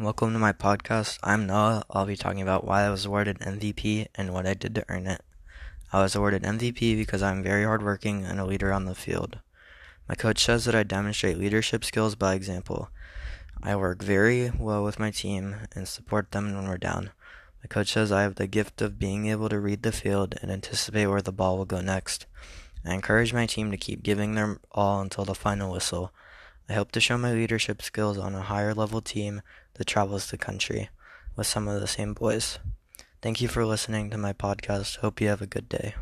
Welcome to my podcast. I'm Noah. I'll be talking about why I was awarded MVP and what I did to earn it. I was awarded MVP because I'm very hardworking and a leader on the field. My coach says that I demonstrate leadership skills by example. I work very well with my team and support them when we're down. My coach says I have the gift of being able to read the field and anticipate where the ball will go next. I encourage my team to keep giving their all until the final whistle. I hope to show my leadership skills on a higher level team that travels the country with some of the same boys. Thank you for listening to my podcast. Hope you have a good day.